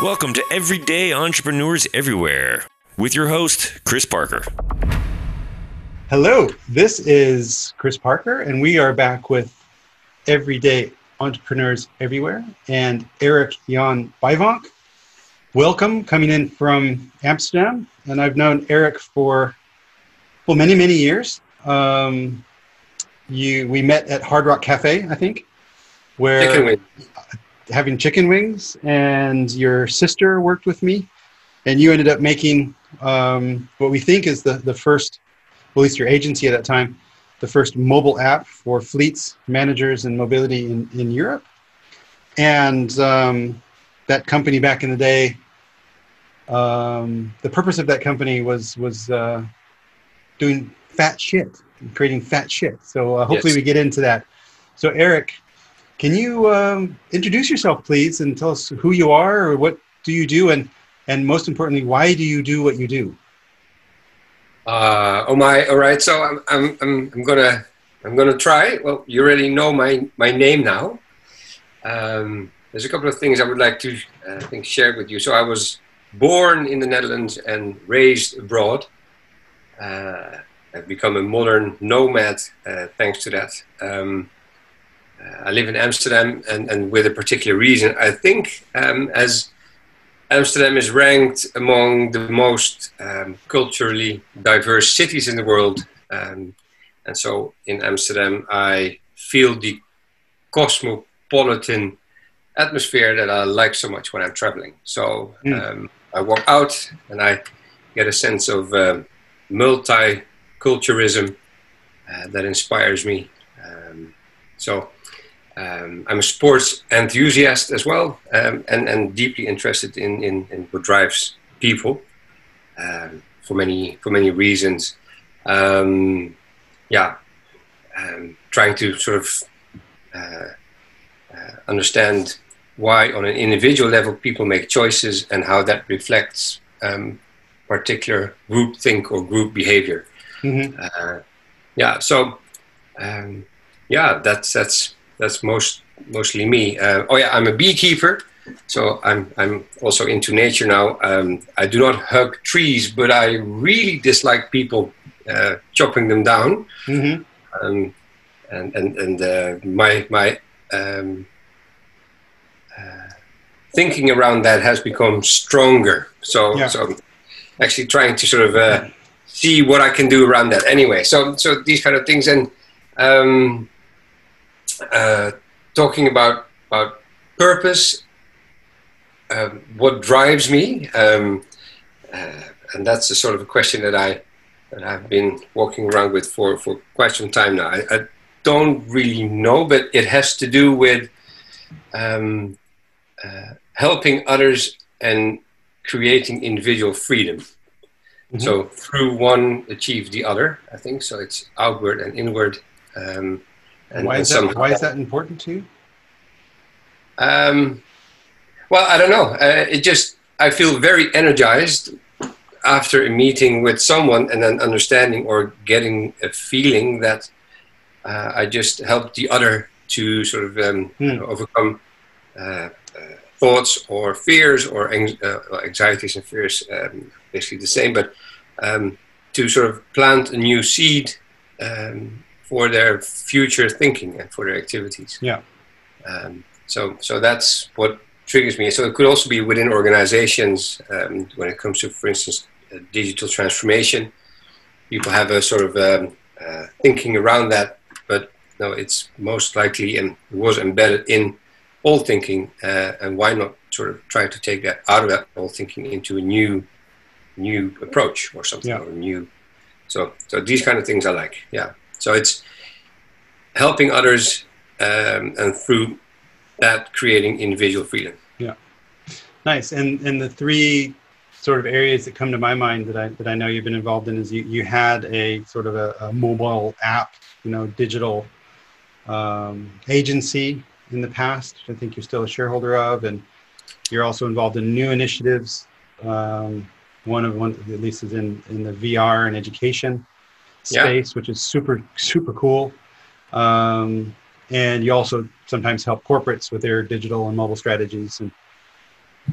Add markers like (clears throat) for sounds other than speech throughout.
Welcome to Everyday Entrepreneurs Everywhere with your host, Chris Parker. Hello, this is Chris Parker, and we are back with Everyday Entrepreneurs Everywhere and Erik Jan Bijvank. Welcome, coming in from Amsterdam, and I've known Erik for well many many years. Um, you we met at Hard Rock Cafe, I think, where Chicken wing. Having chicken wings, and your sister worked with me, and you ended up making um, what we think is the the first, well, at least your agency at that time, the first mobile app for fleets managers and mobility in in Europe, and um, that company back in the day. Um, the purpose of that company was was uh, doing fat shit, creating fat shit. So uh, hopefully Yes. we get into that. So Erik, can you um, introduce yourself, please, and tell us who you are, or what do you do, and and most importantly, why do you do what you do? Uh, oh my! All right. So I'm, I'm, I'm, I'm gonna, I'm gonna try. Well, you already know my, my name now. Um, there's a couple of things I would like to, uh, I think, share with you. So I was born in the Netherlands and raised abroad. Uh, I've become a modern nomad uh, thanks to that. Um, I live in Amsterdam, and, and with a particular reason. I think um, as Amsterdam is ranked among the most um, culturally diverse cities in the world. Um, and so in Amsterdam, I feel the cosmopolitan atmosphere that I like so much when I'm traveling. So um, I walk out and I get a sense of um, multiculturalism uh, that inspires me. Um, so um, I'm a sports enthusiast as well, um, and, and deeply interested in, in, in what drives people um, for many for many reasons. Um, yeah, um, trying to sort of uh, uh, understand why, on an individual level, people make choices and how that reflects um, particular group think or group behavior. Mhm. Uh, yeah, so um, yeah, that's that's that's most mostly me. Uh, oh yeah, I'm a beekeeper, so I'm I'm also into nature now. Um, I do not hug trees, but I really dislike people uh, chopping them down. Mhm. Um, and and and uh, my my um, uh, thinking around that has become stronger. So Yeah. so actually trying to sort of uh, see what I can do around that. Anyway, so so these kind of things and. Um, uh, talking about about purpose, um, what drives me, um, uh, and that's the sort of a question that I that I've been walking around with for for quite some time now. I, I don't really know, but it has to do with um, uh, helping others and creating individual freedom. Mhm. So through one achieve the other. I think so. It's outward and inward. Um, and, why is that? Why is that important to you? um, well, I don't know. Uh, it just I feel very energized after a meeting with someone, and then understanding or getting a feeling that uh, I just helped the other to sort of um, Hmm. overcome uh, uh, thoughts or fears or uh, anxieties and fears, um, basically the same, but um, to sort of plant a new seed um, for their future thinking and for their activities. Yeah. Um, so, so that's what triggers me. So it could also be within organizations um, when it comes to, for instance, uh, digital transformation. People have a sort of um, uh, thinking around that, but no, it's most likely and was embedded in old thinking. Uh, and why not sort of try to take that out of that old thinking into a new, new approach or something Yeah. or new. So, so these kind of things I like. Yeah. So it's helping others um, and through that creating individual freedom. Yeah, nice. And and the three sort of areas that come to my mind that I that I know you've been involved in is you, you had a sort of a, a mobile app, you know, digital um, agency in the past. I think you're still a shareholder of, and you're also involved in new initiatives. Um, one of one at least is in in the VR and education Yeah. space, which is super super cool. Um, and you also sometimes help corporates with their digital and mobile strategies and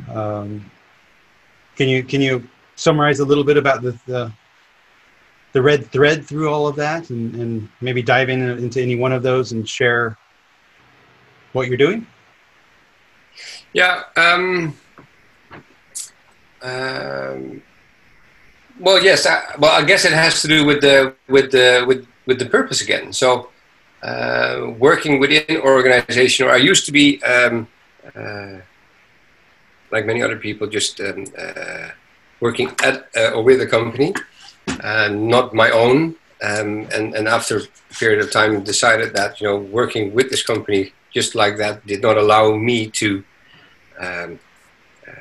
Um, can you can you summarize a little bit about the the, the red thread through all of that, and, and maybe dive in into any one of those and share what you're doing? Yeah. Um, um, well, yes. I, well, I guess it has to do with the with the with with the purpose again. So, uh, working within an organization, or I used to be, um, uh, like many other people, just um, uh, working at uh, or with a company, not my own. Um, and and after a period of time, decided that you know working with this company just like that did not allow me to um, uh,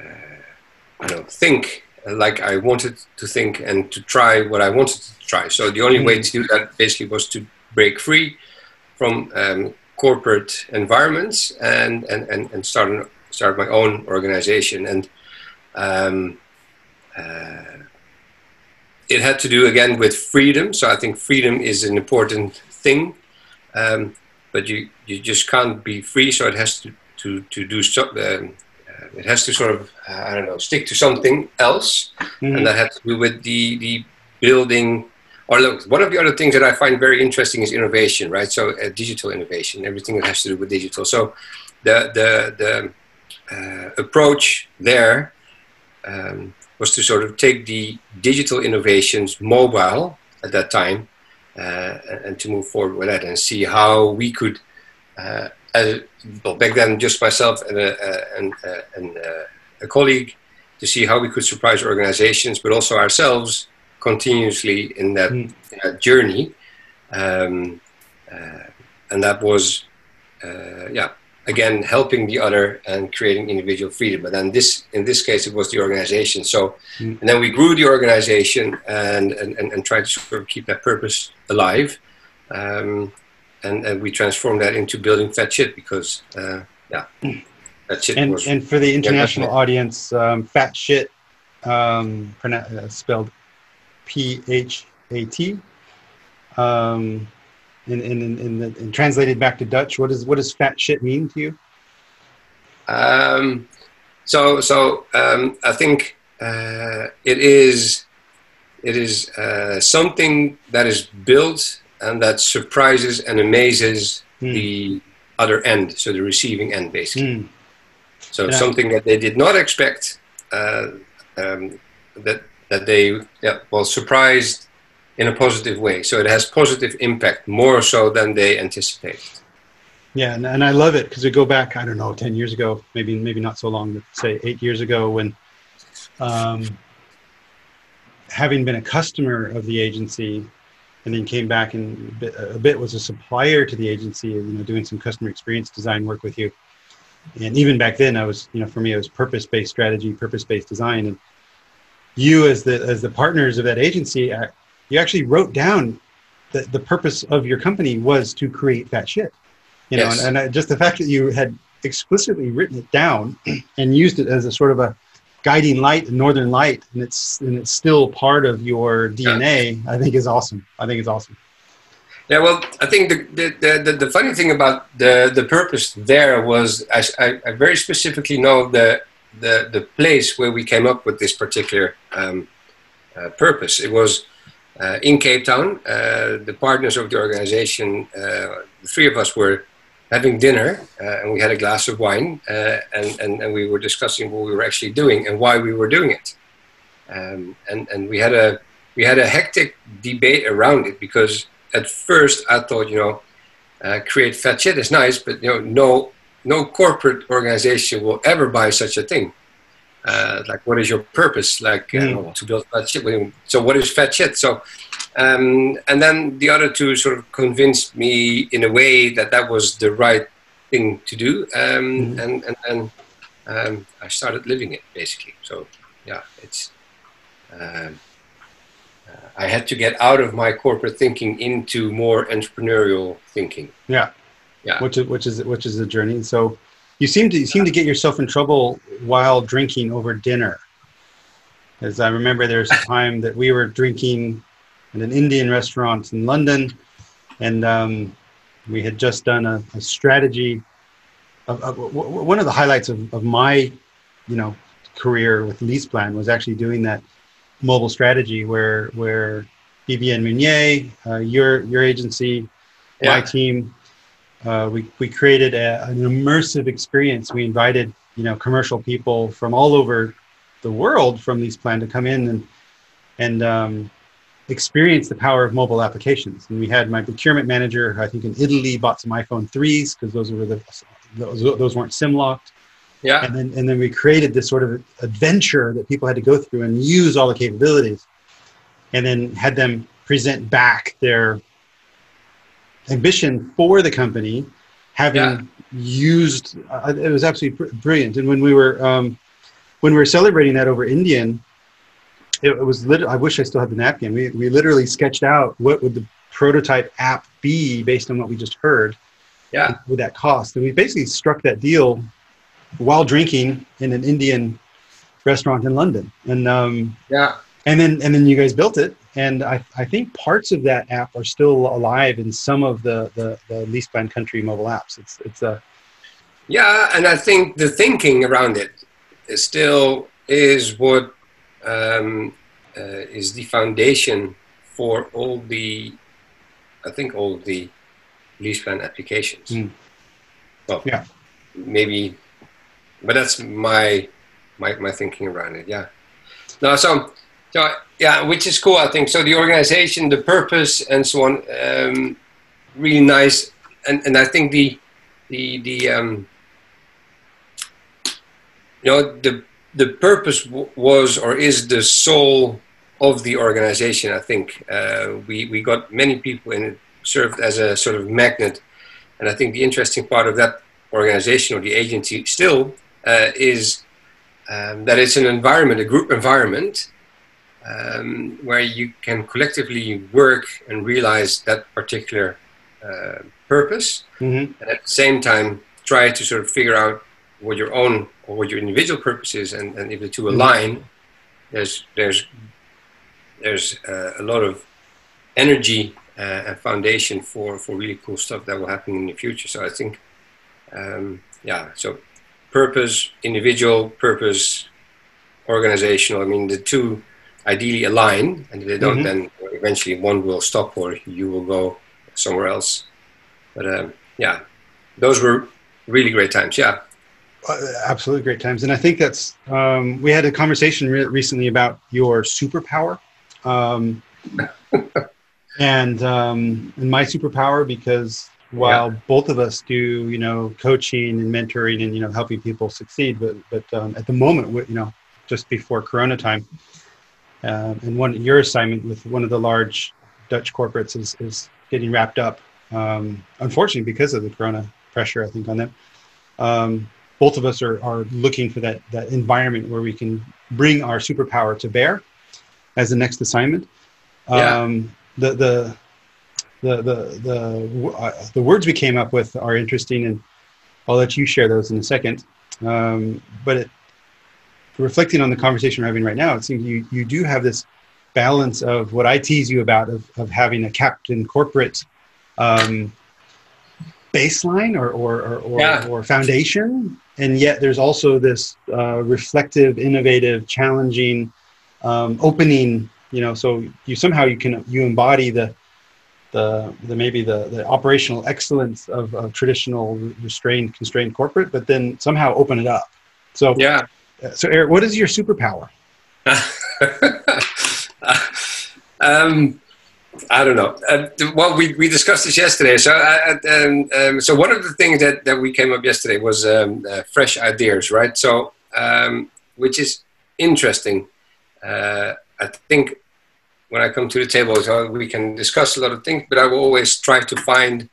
I don't know, think like I wanted to think and to try what I wanted to try. So the only way to do that basically was to break free from um, corporate environments and and and, and start an, start my own organization and. Um, uh, it had to do again with freedom. So I think freedom is an important thing. Um, but you you just can't be free. So it has to to to do so. Um, it has to sort of uh, I don't know stick to something else, mm-hmm. and that had to do with the the building. Or look, one of the other things that I find very interesting is innovation, right? So uh, digital innovation, everything that has to do with digital. So the the the uh, approach there um, was to sort of take the digital innovations mobile at that time uh, and to move forward with that and see how we could, uh, as well, back then just myself and a, and, and a colleague, to see how we could surprise organizations, but also ourselves continuously in that, mm. in that journey. Um, uh, and that was, uh, yeah, again helping the other and creating individual freedom but then this in this case it was the organization so mm. and then we grew the organization and, and and, and tried to sort of keep that purpose alive um, and, and we transformed that into building fat shit because uh, yeah that shit and, was and for the international yeah, audience um, fat shit um, uh, spelled p-h-a-t um, in, in, in, the, in translated back to Dutch, what does what does fat shit mean to you? Um, so so um, I think uh, it is it is uh, something that is built and that surprises and amazes mm. the other end, so the receiving end, basically. Mm. So yeah. something that they did not expect, uh, um, that that they yeah, well surprised in a positive way. So it has positive impact more so than they anticipated. Yeah, and, and I love it because we go back, I don't know, 10 years ago, maybe maybe not so long, but say eight years ago when um, having been a customer of the agency and then came back and a bit, a bit was a supplier to the agency, you know, doing some customer experience design work with you. And even back then I was, you know, for me, it was purpose-based strategy, purpose-based design. And you as the, as the partners of that agency, you actually wrote down that the purpose of your company was to create that shit. You know, yes. and, and just the fact that you had explicitly written it down (clears throat) and used it as a sort of a guiding light, northern light, and it's and it's still part of your DNA. Yeah. I think is awesome. I think it's awesome. Yeah, well, I think the the, the, the funny thing about the the purpose there was I, I, I, very specifically know the the the place where we came up with this particular um, uh, purpose. It was uh, in Cape Town. Uh, the partners of the organization, uh, the three of us were having dinner uh, and we had a glass of wine uh, and, and, and, we were discussing what we were actually doing and why we were doing it. Um, and, and we had a we had a hectic debate around it because at first I thought, you know, uh, create fat shit is nice, but you know, no no corporate organization will ever buy such a thing uh, like what is your purpose like mm. uh, to build fat shit so what is fat shit so um, and then the other two sort of convinced me in a way that that was the right thing to do. Um, mm. and and then um, I started living it basically. So yeah it's um, uh, I had to get out of my corporate thinking into more entrepreneurial thinking. Yeah. Yeah. Which is which is which is a journey. So you seem to you seem to get yourself in trouble while drinking over dinner. As I remember, there was a (laughs) time that we were drinking in an Indian restaurant in London, and um, we had just done a, a strategy. Of, of, one of the highlights of, of my, you know, career with LeasePlan was actually doing that mobile strategy where where BVN Meunier, uh, your your agency, yeah. my team, uh, we we created a, an immersive experience. We invited you know commercial people from all over the world from LeasePlan to come in and and um, experience the power of mobile applications. And we had my procurement manager, I think in Italy, bought some iPhone threes because those were the those, those weren't sim locked. Yeah. And then and then we created this sort of adventure that people had to go through and use all the capabilities, and then had them present back their ambition for the company, having yeah. used. Uh, it was absolutely brilliant. And when we were um, when we were celebrating that over Indian, it, it was literally. I wish I still had the napkin. We we literally sketched out what would the prototype app be based on what we just heard. Yeah. With that cost, and we basically struck that deal while drinking in an Indian restaurant in London. And um, yeah, and then and then you guys built it, and I, I think parts of that app are still alive in some of the the, the LeasePlan Country mobile apps. It's it's a yeah, and I think the thinking around it is still is what um, uh, is the foundation for all the I think all the LeasePlan applications. Mm. Well, yeah, maybe but that's my my my thinking around it. Yeah. No, so so yeah, which is cool. I think so. The organization, the purpose, and so on, um, really nice. And and I think the the the um, you know the the purpose w- was or is the soul of the organization. I think uh, we we got many people in it served as a sort of magnet, and I think the interesting part of that organization or the agency still uh, is um, that it's an environment, a group environment, um, where you can collectively work and realize that particular uh, purpose, mm-hmm. and at the same time try to sort of figure out what your own or what your individual purpose is, and, and if the 2 mm-hmm. align, there's there's there's uh, a lot of energy uh, and foundation for for really cool stuff that will happen in the future. So I think, um, yeah, so purpose, individual purpose, organizational. I mean, the two ideally align, and if they don't, mm-hmm. then eventually one will stop or you will go somewhere else. But um, yeah, those were really great times. Yeah. Uh, absolutely great times. And I think that's, um, we had a conversation re- recently about your superpower. Um, (laughs) and, um, and my superpower, because while yeah. both of us do you know coaching and mentoring and you know helping people succeed but but um, at the moment you know just before corona time uh, and one your assignment with one of the large dutch corporates is is getting wrapped up um, unfortunately because of the corona pressure i think on them um, both of us are, are looking for that that environment where we can bring our superpower to bear as the next assignment yeah. Um, the the the the the uh, the words we came up with are interesting, and I'll let you share those in a second. Um, but it, reflecting on the conversation we're having right now, it seems you you do have this balance of what I tease you about of of having a captain corporate um, baseline or or or, or, yeah. or, foundation, and yet there's also this uh, reflective, innovative, challenging, um, opening. You know, so you somehow you can you embody the the, the maybe the, the operational excellence of, of traditional restrained constrained corporate, but then somehow open it up. So yeah. So Erik, what is your superpower? (laughs) um, I don't know. Uh, well, we, we discussed this yesterday. So, uh, um, um, so one of the things that, that we came up yesterday was um, uh, fresh ideas, right? So, um, which is interesting. Uh, I think when I come to the table, so we can discuss a lot of things, but I will always try to find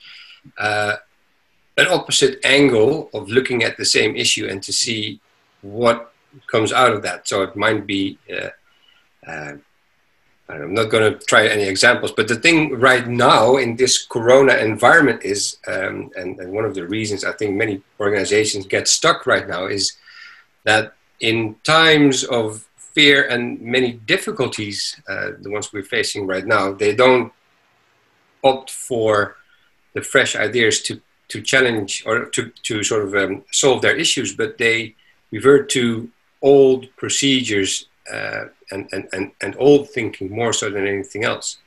uh, an opposite angle of looking at the same issue and to see what comes out of that. So it might be, uh, uh, I'm not going to try any examples, but the thing right now in this Corona environment is, um, and, and one of the reasons I think many organizations get stuck right now is that in times of fear and many difficulties, uh, the ones we're facing right now, they don't opt for the fresh ideas to, to challenge or to, to sort of um, solve their issues, but they revert to old procedures uh, and, and, and, and old thinking more so than anything else.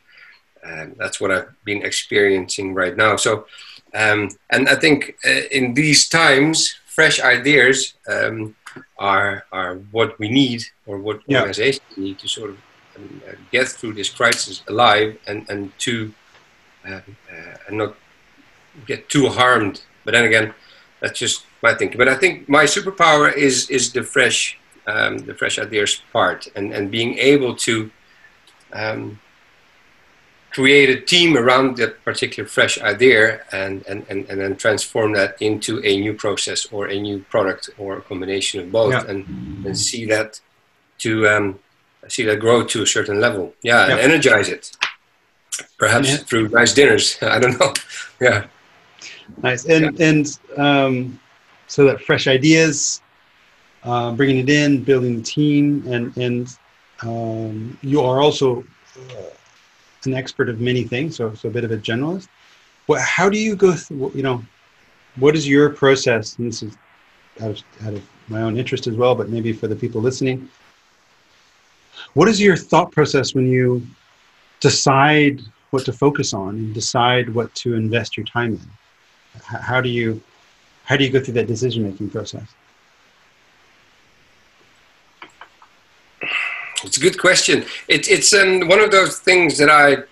And that's what I've been experiencing right now. So, um, and I think uh, in these times, fresh ideas um, are are what we need, or what yeah. organizations need to sort of um, uh, get through this crisis alive, and and to uh, uh, and not get too harmed. But then again, that's just my thinking. But I think my superpower is is the fresh um, the fresh ideas part, and and being able to um, create a team around that particular fresh idea and, and, and, and then transform that into a new process or a new product or a combination of both yeah. and, and see that to um, see that grow to a certain level. Yeah, yeah. and energize it. Perhaps yeah. through nice dinners. (laughs) I don't know. yeah. Nice. And, and um, so that fresh ideas, uh, bringing it in, building the team, and, and um, you are also uh, an expert of many things, so so a bit of a generalist. What, how do you go through? You know, what is your process? And this is out of, out of my own interest as well, but maybe for the people listening. What is your thought process when you decide what to focus on and decide what to invest your time in? How do you how do you go through that decision making process? It's a good question. It, it's um, one of those things that I've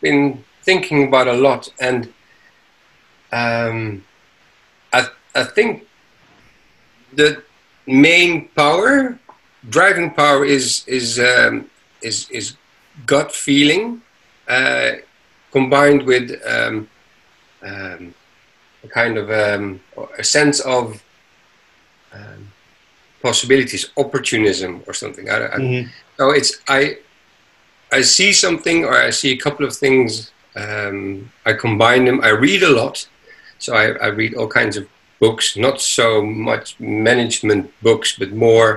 been thinking about a lot, and um, I, I think the main power, driving power, is is um, is is gut feeling uh, combined with um, um, a kind of um, a sense of um, possibilities, opportunism or something. I, I, mm-hmm. So it's I I see something or I see a couple of things. Um, I combine them. I read a lot, so I, I read all kinds of books. Not so much management books, but more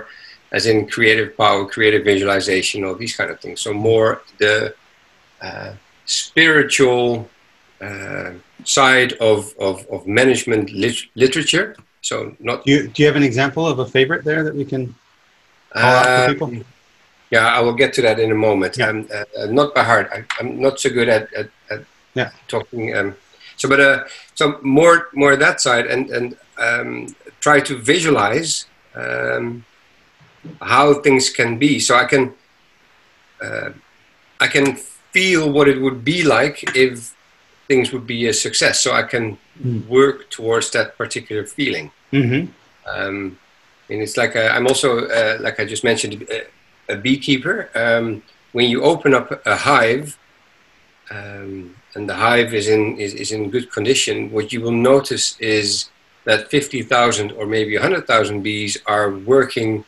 as in creative power, creative visualization, all these kind of things. So more the uh, spiritual uh, side of, of, of management lit- literature so not. Do you, do you have an example of a favorite there that we can call uh, out for people? Yeah, I will get to that in a moment. Yeah. I'm uh, not by heart. I, am not so good at, at, at yeah. talking. Um, so, but uh, so more more that side, and and um, try to visualize um, how things can be. So I can uh, I can feel what it would be like if things would be a success. So I can mm. work towards that particular feeling. Mm-hmm. Um, and it's like i am also, uh, like I just mentioned, a, a beekeeper. Um, when you open up a hive, um, and the hive is in is, is in good condition, what you will notice is that 50,000 or maybe 100,000 bees are working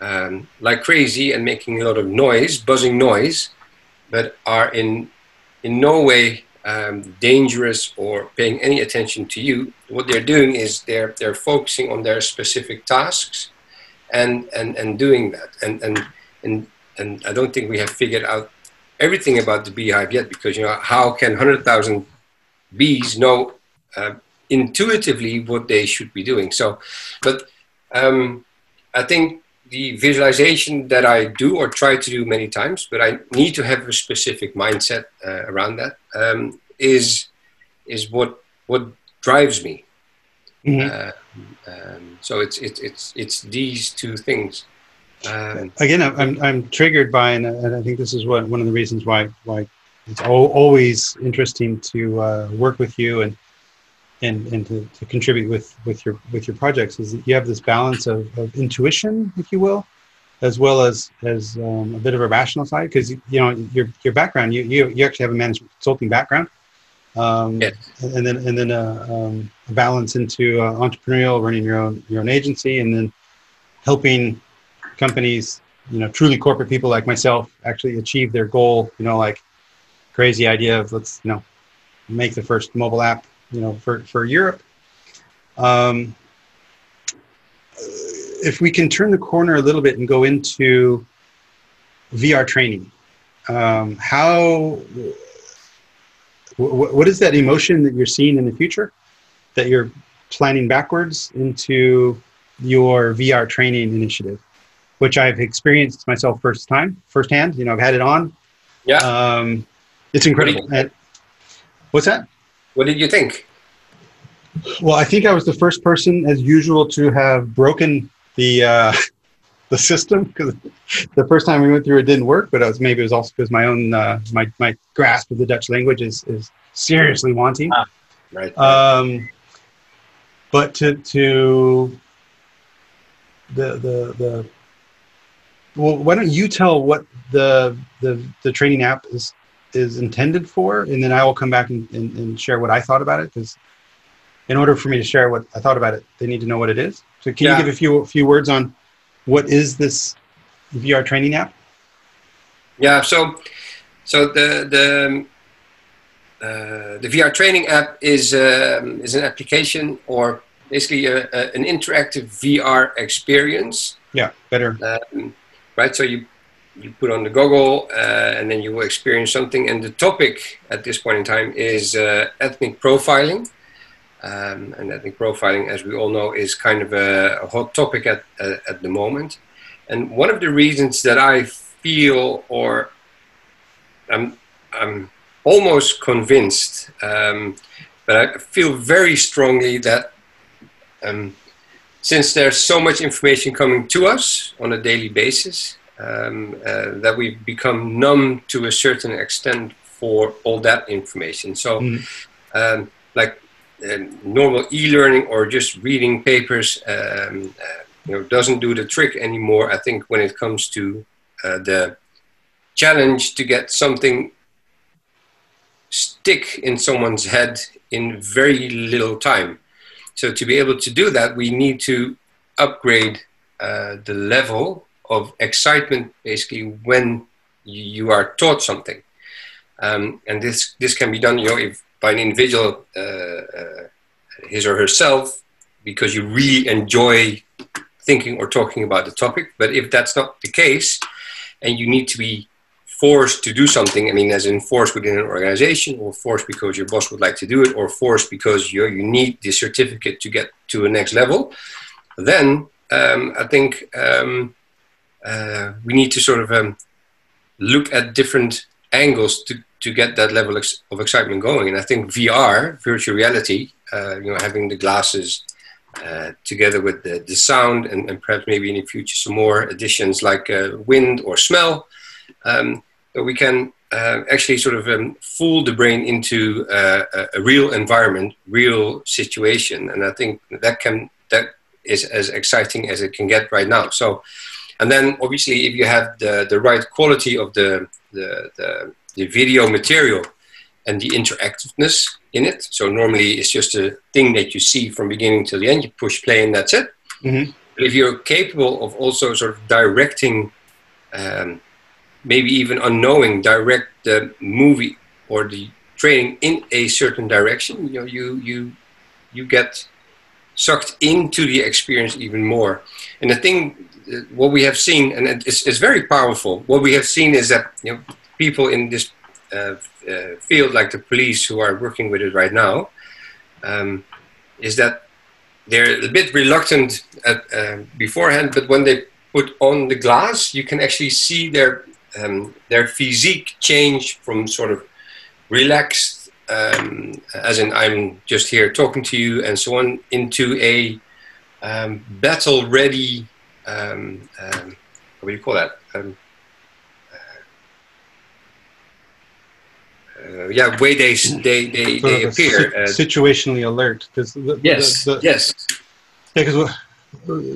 um, like crazy and making a lot of noise, buzzing noise, but are in in no way um, dangerous or paying any attention to you. What they're doing is they're they're focusing on their specific tasks, and and and doing that. And and and and I don't think we have figured out everything about the beehive yet, because you know how can hundred thousand bees know uh, intuitively what they should be doing? So, but um, I think the visualization that I do or try to do many times, but I need to have a specific mindset uh, around that. Um, is is what what drives me. Mm-hmm. Uh, um, so it's it's it's it's these two things. Um, Again, I'm I'm triggered by, and, I think this is what one of the reasons why why it's always interesting to uh, work with you and and and to, to contribute with with your with your projects is that you have this balance of, of intuition if you will as well as as um, a bit of a rational side because you know your your background you, you you actually have a management consulting background um, yes. and then and then a, um, a balance into uh, entrepreneurial running your own your own agency and then helping companies you know truly corporate people like myself actually achieve their goal you know like crazy idea of let's you know make the first mobile app you know, for, for Europe. Um, if we can turn the corner a little bit and go into VR training, um, how, w- what is that emotion that you're seeing in the future that you're planning backwards into your VR training initiative, which I've experienced myself first time, firsthand. You know, I've had it on. Yeah. Um, it's incredible. What's that? What did you think? Well, I think I was the first person, as usual, to have broken the uh, (laughs) the system because the first time we went through it didn't work. But it was maybe it was also because my own uh, my my grasp of the Dutch language is is seriously wanting. Ah, Right. Um, but to to the the the well, why don't you tell what the the the training app is is intended for, and then I will come back and, and, and share what I thought about it. Because in order for me to share what I thought about it, they need to know what it is. So can Yeah. you give a few few words on what is this VR training app? Yeah, so so the the uh, the VR training app is um, is an application or basically a, a, an interactive VR experience, Yeah, better. um, right? So you you put on the goggle uh, and then you will experience something. And the topic at this point in time is uh, ethnic profiling. Um, and ethnic profiling, as we all know, is kind of a, a hot topic at uh, at the moment. And one of the reasons that I feel, or I'm, I'm almost convinced, um, but I feel very strongly that um, since there's so much information coming to us on a daily basis, um, uh, that we've become numb to a certain extent for all that information. So, Mhm. um, like um, normal e-learning or just reading papers, um, uh, you know, doesn't do the trick anymore. I think when it comes to uh, the challenge to get something stick in someone's head in very little time. So to be able to do that, we need to upgrade uh, the level of excitement, basically when you are taught something. Um, and this this can be done, you know, if by an individual, uh, uh, his or herself, because you really enjoy thinking or talking about the topic. But if that's not the case, and you need to be forced to do something, I mean, as in forced within an organization, or forced because your boss would like to do it, or forced because you you need the certificate to get to a next level, then um, I think um, uh, we need to sort of um, look at different angles to, to get that level of excitement going. And I think VR, virtual reality, uh, you know, having the glasses uh, together with the, the sound and, and perhaps maybe in the future some more additions like uh, wind or smell, um, we can uh, actually sort of um, fool the brain into a, a real environment, real situation. And I think that can that is as exciting as it can get right now. So, and then obviously if you have the, the right quality of the, the, the, the video material and the interactiveness in it. So normally it's just a thing that you see from beginning to the end. You push play and that's it. Mhm. But if you're capable of also sort of directing, um, maybe even unknowing, direct the movie or the training in a certain direction, you know, you you you get sucked into the experience even more. And the thing, what we have seen, and it's, it's very powerful. What we have seen is that you know people in this uh, uh, field, like the police who are working with it right now, um, is that they're a bit reluctant at, uh, beforehand, but when they put on the glass, you can actually see their um, their physique change from sort of relaxed, um, as in I'm just here talking to you and so on, into a um, battle-ready. Um, um, what do you call that? Um, uh, yeah, way they they they, Sort they of appear. si- Uh, situationally alert because the, yes, the, the, yes, Yeah, because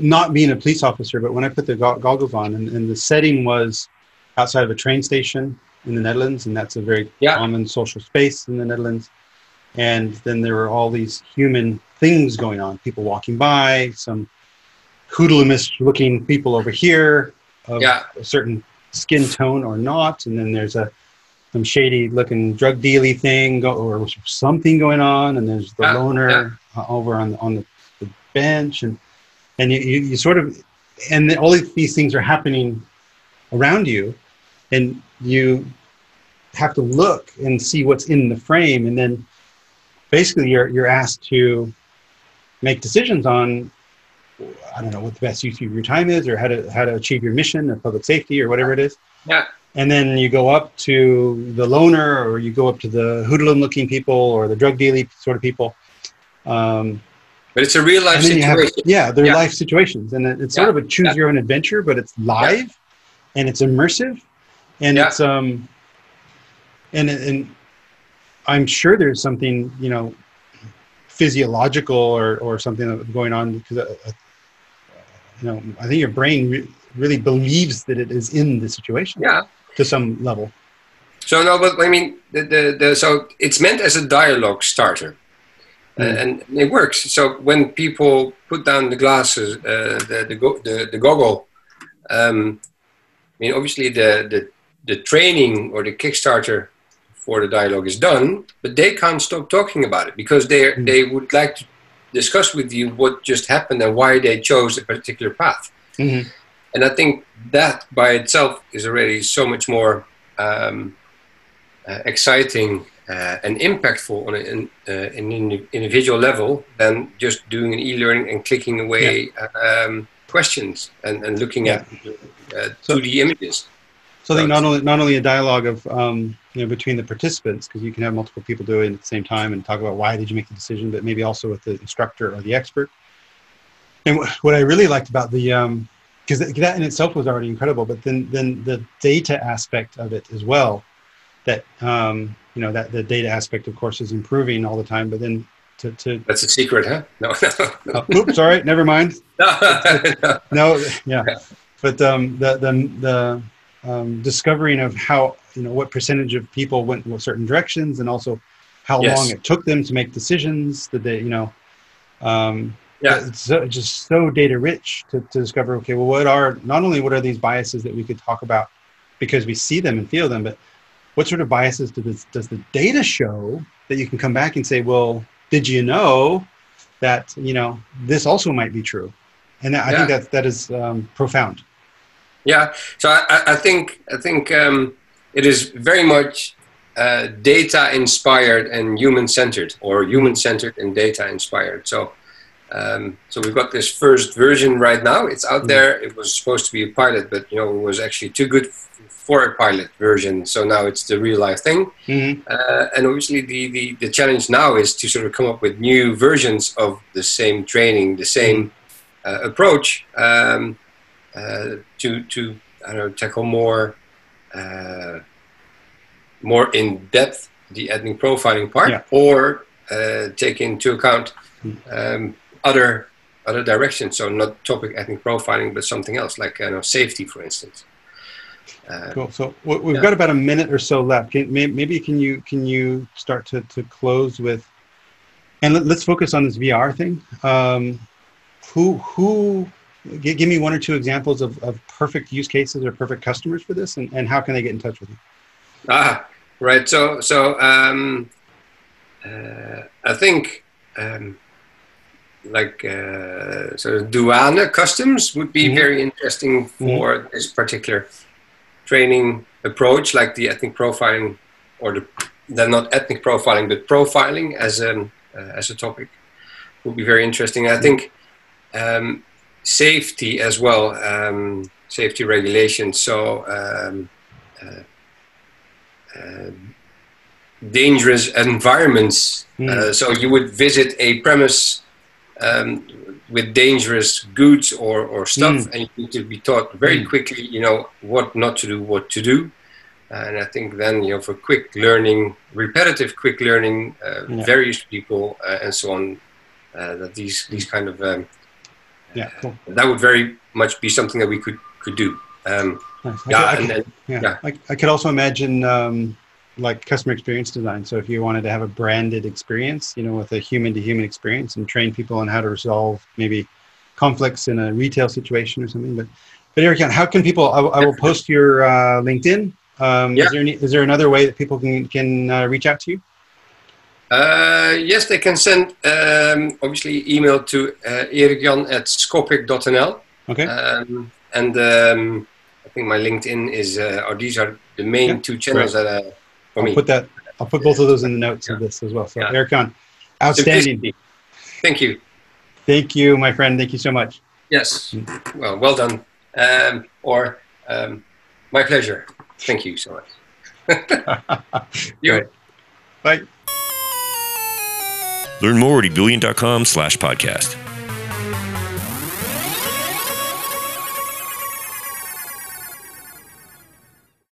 not being a police officer, but when I put the go- goggles on, and, and the setting was outside of a train station in the Netherlands, and that's a very Yeah. common social space in the Netherlands. And then there were all these human things going on, people walking by, some hoodlemish looking people over here of Yeah. a certain skin tone or not, and then there's a some shady looking drug dealy thing go, or something going on, and there's the Yeah, loner uh, over on on the, the bench, and and you, you, you sort of and all of these things are happening around you, and you have to look and see what's in the frame, and then basically you're you're asked to make decisions on I don't know what the best use of your time is, or how to how to achieve your mission of public safety, or whatever it is. Yeah. And then you go up to the loner, or you go up to the hoodlum-looking people, or the drug dealing sort of people. Um, But it's a real life you have, situation. yeah, they're Yeah. life situations, and it- it's sort Yeah. of a choose your own adventure, but it's live, and it's immersive, and Yeah. it's um, and and I'm sure there's something you know physiological or or something going on because uh, you know I think your brain re- really believes that it is in the situation yeah. to some level. So no, but I mean, the, the, the so it's meant as a dialogue starter, Uh, Mm. and it works. So when people put down the glasses, uh, the the, go, the the goggle, um, I mean, obviously the, the the training or the Kickstarter for the dialogue is done, but they can't stop talking about it because they Mm. they would like to discuss with you what just happened and why they chose a particular path. Mm-hmm. And I think that by itself is already so much more um, uh, exciting uh, and impactful on an, uh, an indi- individual level than just doing an e-learning and clicking away um, questions and, and looking at uh, So- 2D images. So I think not only not only a dialogue of um, you know between the participants because you can have multiple people do it at the same time and talk about why did you make the decision, but maybe also with the instructor or the expert. And wh- what I really liked about the because that in itself was already incredible, but then then the data aspect of it as well, that um, you know that the data aspect of course is improving all the time, but then to, to That's a secret, huh? No, (laughs) no, oh, oops, sorry, never mind. no. (laughs) no. No, yeah, (laughs) but um, the the the um, discovering of how you know what percentage of people went in certain directions, and also how Yes. long it took them to make decisions. That they, you know, um, Yeah. it's so, just so data rich to, to discover. Okay, well, what are not only what are these biases that we could talk about because we see them and feel them, but what sort of biases does this, does the data show that you can come back and say, well, did you know that you know this also might be true? And I think that that is um, profound. Yeah, so I, I- think I think um, it is very much uh, data inspired and human centered, or human centered and data inspired. So, um, so we've got this first version right now. It's out there. It was supposed to be a pilot, but you know it was actually too good for a pilot version. So now it's the real life thing. Mm-hmm. Uh, and obviously, the, the, the challenge now is to sort of come up with new versions of the same training, the same uh, approach um, to to I don't know tackle more uh, more in depth the ethnic profiling part, Yeah. or uh, take into account um, other other directions. So not topic ethnic profiling, but something else like you know, safety, for instance. Uh, Cool. So we- we've Yeah. got about a minute or so left. Can, maybe can you can you start to, to close with, and let, us focus on this VR thing. Um, who who gi- give me one or two examples of, of perfect use cases or perfect customers for this, and, and how can they get in touch with you? Ah, right. So, so um, uh, I think um, like uh, so Douane customs would be Mhm. very interesting for this particular training approach, like the ethnic profiling or the then not ethnic profiling, but profiling as a uh, as a topic would be very interesting. I think um, safety as well, um, safety regulations. So. Um, uh, uh, dangerous environments. Mm. Uh, so you would visit a premise um, with dangerous goods or, or stuff, Mm. and you need to be taught very Mm. quickly, you know, what not to do, what to do. And I think then, you know, for quick learning, repetitive quick learning, uh, Yeah. various people uh, and so on, uh, that these these kind of um, Yeah, cool. that would very much be something that we could could do. Um, Nice. I yeah, could- I could- then Yeah, Yeah. I, I could also imagine um, like customer experience design. So if you wanted to have a branded experience, you know, with a human to human experience and train people on how to resolve maybe conflicts in a retail situation or something. But but Erik, how can people? I, will- I will post your uh, LinkedIn. Um, Yeah. Is there any, is there another way that people can can uh, reach out to you? Uh, yes, they can send um, obviously email to uh, erikjan at scopic.nl. Okay. Um, and um, I think my LinkedIn is, uh, or these are the main Yeah, two channels that uh, for I'll me. put that. I'll put both of those in the notes of this as well. So Yeah. Outstanding. Thank you. Thank you, my friend. Thank you so much. Yes. Well, well done. Um, or um, my pleasure. Thank you so much. (laughs) (laughs) you. Right. Bye. Learn more at ebullient.com slash podcast.